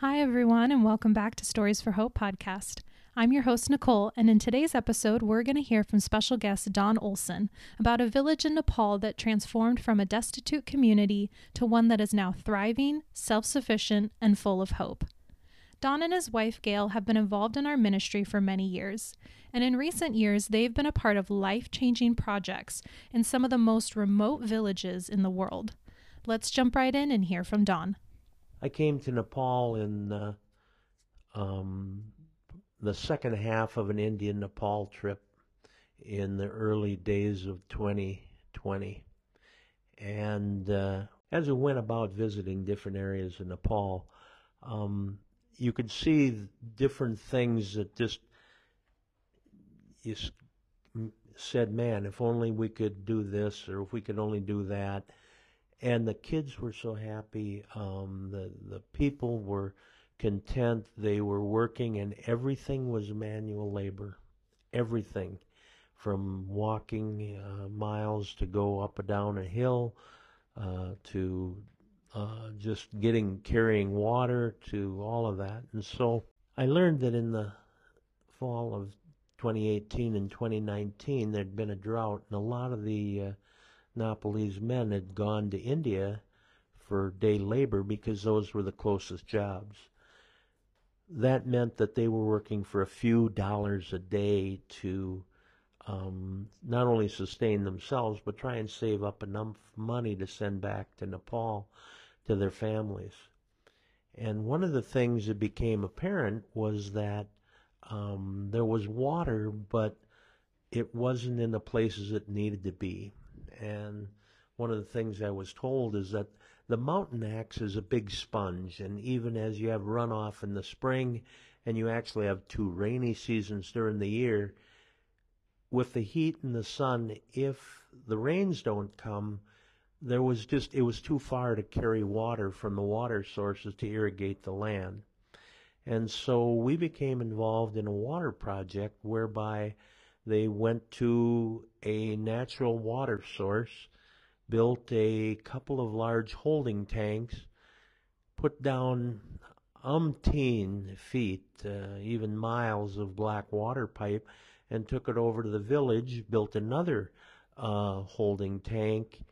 Hi, everyone, and welcome back to Stories for Hope podcast. I'm your host, Nicole, and in today's episode, we're going to hear from special guest Don Olson about a village in Nepal that transformed from a destitute community to one that is now thriving, self sufficient, and full of hope. Don and his wife Gail have been involved in our ministry for many years, and in recent years, they've been a part of life changing projects in some of the most remote villages in the world. Let's jump right in and hear from Don. I came to Nepal in uh, um, the second half of an India Nepal trip in the early days of 2020. And uh, as we went about visiting different areas in Nepal, um, you could see different things that just you said, man, if only we could do this or if we could only do that and the kids were so happy. Um, the the people were content. They were working, and everything was manual labor. Everything, from walking uh, miles to go up and down a hill, uh, to uh, just getting carrying water to all of that. And so I learned that in the fall of 2018 and 2019 there'd been a drought, and a lot of the Nepalese men had gone to India for day labor because those were the closest jobs. That meant that they were working for a few dollars a day to um, not only sustain themselves, but try and save up enough money to send back to Nepal to their families. And one of the things that became apparent was that um, there was water, but it wasn't in the places it needed to be. And one of the things I was told is that the mountain acts is a big sponge, and even as you have runoff in the spring, and you actually have two rainy seasons during the year, with the heat and the sun, if the rains don't come, there was just it was too far to carry water from the water sources to irrigate the land. And so we became involved in a water project whereby they went to a natural water source, built a couple of large holding tanks, put down umpteen feet, uh, even miles of black water pipe, and took it over to the village, built another uh, holding tank,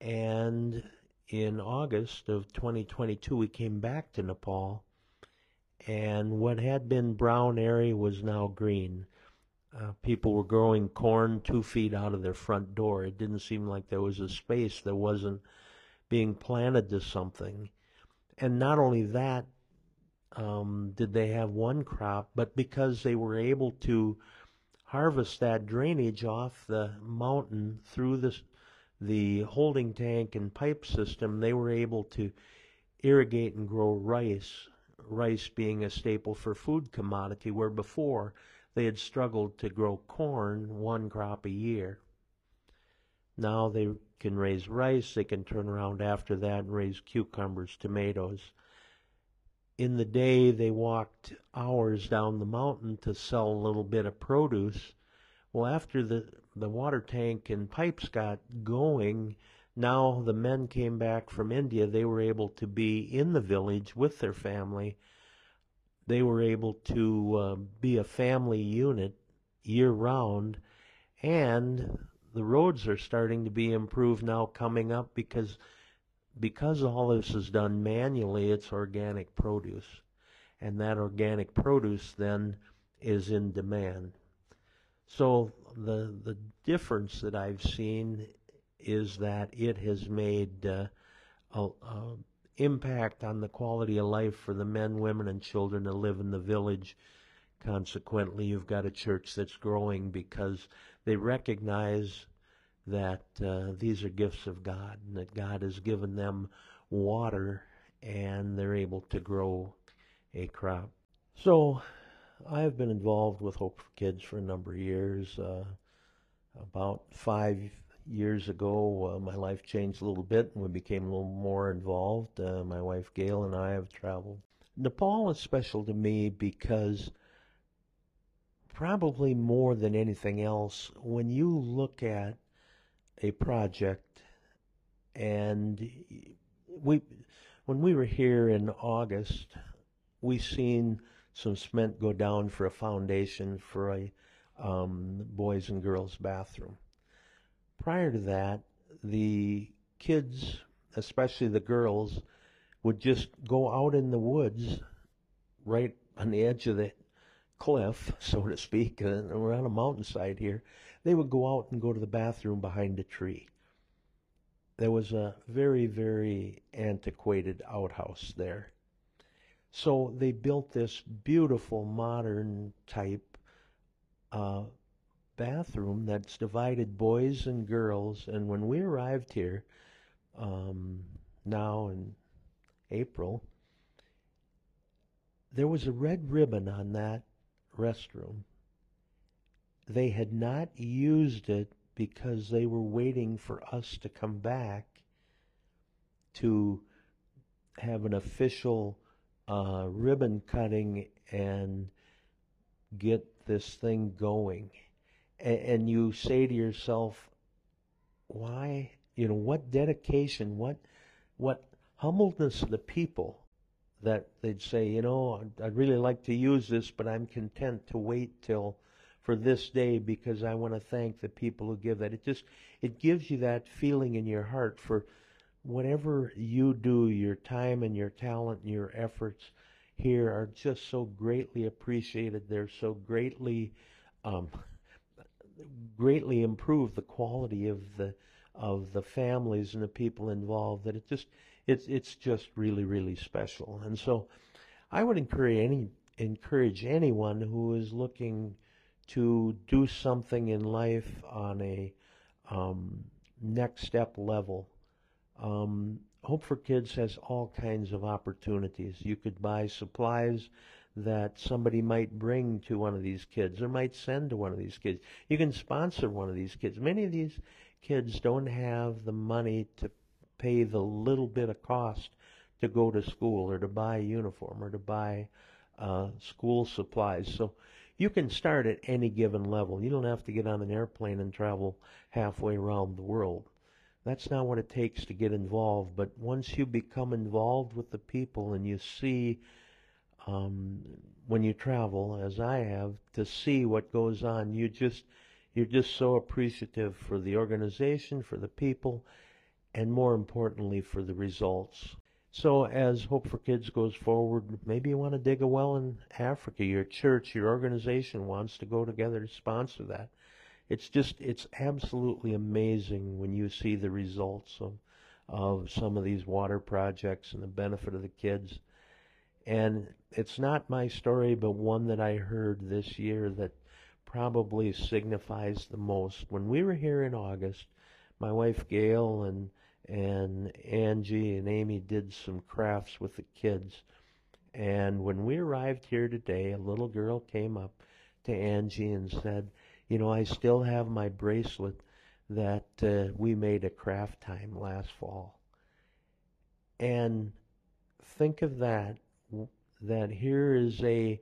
and in August of 2022 we came back to Nepal, and what had been brown area was now green. Uh, people were growing corn two feet out of their front door. It didn't seem like there was a space that wasn't being planted to something. And not only that, um, did they have one crop, but because they were able to harvest that drainage off the mountain through the the holding tank and pipe system, they were able to irrigate and grow rice. Rice being a staple for food commodity, where before they had struggled to grow corn one crop a year. Now they can raise rice, they can turn around after that and raise cucumbers, tomatoes. In the day, they walked hours down the mountain to sell a little bit of produce. Well, after the, the water tank and pipes got going, now the men came back from India. They were able to be in the village with their family they were able to uh, be a family unit year round, and the roads are starting to be improved now coming up because because all this is done manually, it's organic produce, and that organic produce then is in demand. So the the difference that I've seen is that it has made uh, a, a impact on the quality of life for the men, women, and children that live in the village. Consequently, you've got a church that's growing because they recognize that uh, these are gifts of God and that God has given them water and they're able to grow a crop. So, I've been involved with Hope for Kids for a number of years. Uh, about five years ago, uh, my life changed a little bit and we became a little more involved. Uh, my wife Gail and I have traveled. Nepal is special to me because probably more than anything else, when you look at a project and we, when we were here in August we seen some cement go down for a foundation for a um, boys and girls bathroom. Prior to that, the kids, especially the girls, would just go out in the woods right on the edge of the cliff, so to speak, and we're on a mountainside here. They would go out and go to the bathroom behind a tree. There was a very, very antiquated outhouse there. So they built this beautiful modern type uh, bathroom that's divided boys and girls. And when we arrived here, um, now in April, there was a red ribbon on that restroom. They had not used it because they were waiting for us to come back to have an official uh, ribbon cutting and get this thing going. And, and you say to yourself, why? You know, what dedication, what, what humbleness of the people that they'd say, you know, I'd really like to use this, but I'm content to wait till for this day because I want to thank the people who give that. It just it gives you that feeling in your heart for whatever you do, your time and your talent and your efforts here are just so greatly appreciated. They're so greatly um, greatly improve the quality of the of the families and the people involved that it just it's it's just really really special. And so I would encourage any encourage anyone who is looking to do something in life on a um, next step level. Um, Hope for Kids has all kinds of opportunities. You could buy supplies that somebody might bring to one of these kids or might send to one of these kids. You can sponsor one of these kids. Many of these kids don't have the money to pay the little bit of cost to go to school or to buy a uniform or to buy uh, school supplies. So you can start at any given level. You don't have to get on an airplane and travel halfway around the world. That's not what it takes to get involved. But once you become involved with the people and you see, um, when you travel, as I have, to see what goes on, you just you're just so appreciative for the organization, for the people, and more importantly, for the results. So as Hope for Kids goes forward, maybe you want to dig a well in Africa. Your church, your organization wants to go together to sponsor that. It's just, it's absolutely amazing when you see the results of, of some of these water projects and the benefit of the kids. And it's not my story, but one that I heard this year that probably signifies the most. When we were here in August, my wife Gail and and Angie and Amy did some crafts with the kids. And when we arrived here today, a little girl came up to Angie and said, You know, I still have my bracelet that uh, we made at craft time last fall. And think of that, that here is a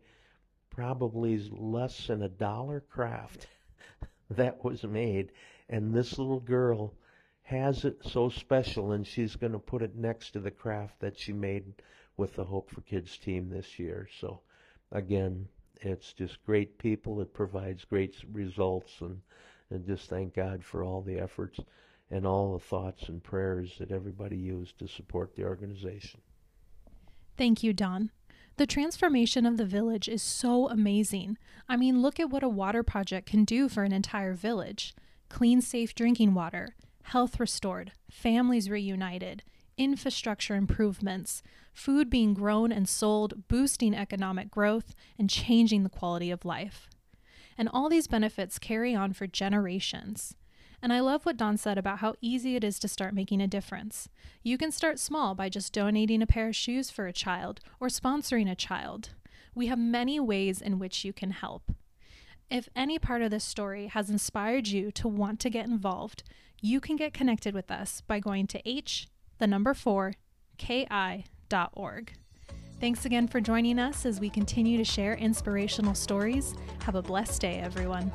probably less than a dollar craft that was made. And this little girl has it so special, and she's going to put it next to the craft that she made with the Hope for Kids team this year. So, again, it's just great people. It provides great results, and, and just thank God for all the efforts and all the thoughts and prayers that everybody used to support the organization. Thank you, Don. The transformation of the village is so amazing. I mean, look at what a water project can do for an entire village clean, safe drinking water, health restored, families reunited, infrastructure improvements, food being grown and sold, boosting economic growth, and changing the quality of life. And all these benefits carry on for generations. And I love what Don said about how easy it is to start making a difference. You can start small by just donating a pair of shoes for a child or sponsoring a child. We have many ways in which you can help. If any part of this story has inspired you to want to get involved, you can get connected with us by going to h, the number 4, ki.org. Thanks again for joining us as we continue to share inspirational stories. Have a blessed day, everyone.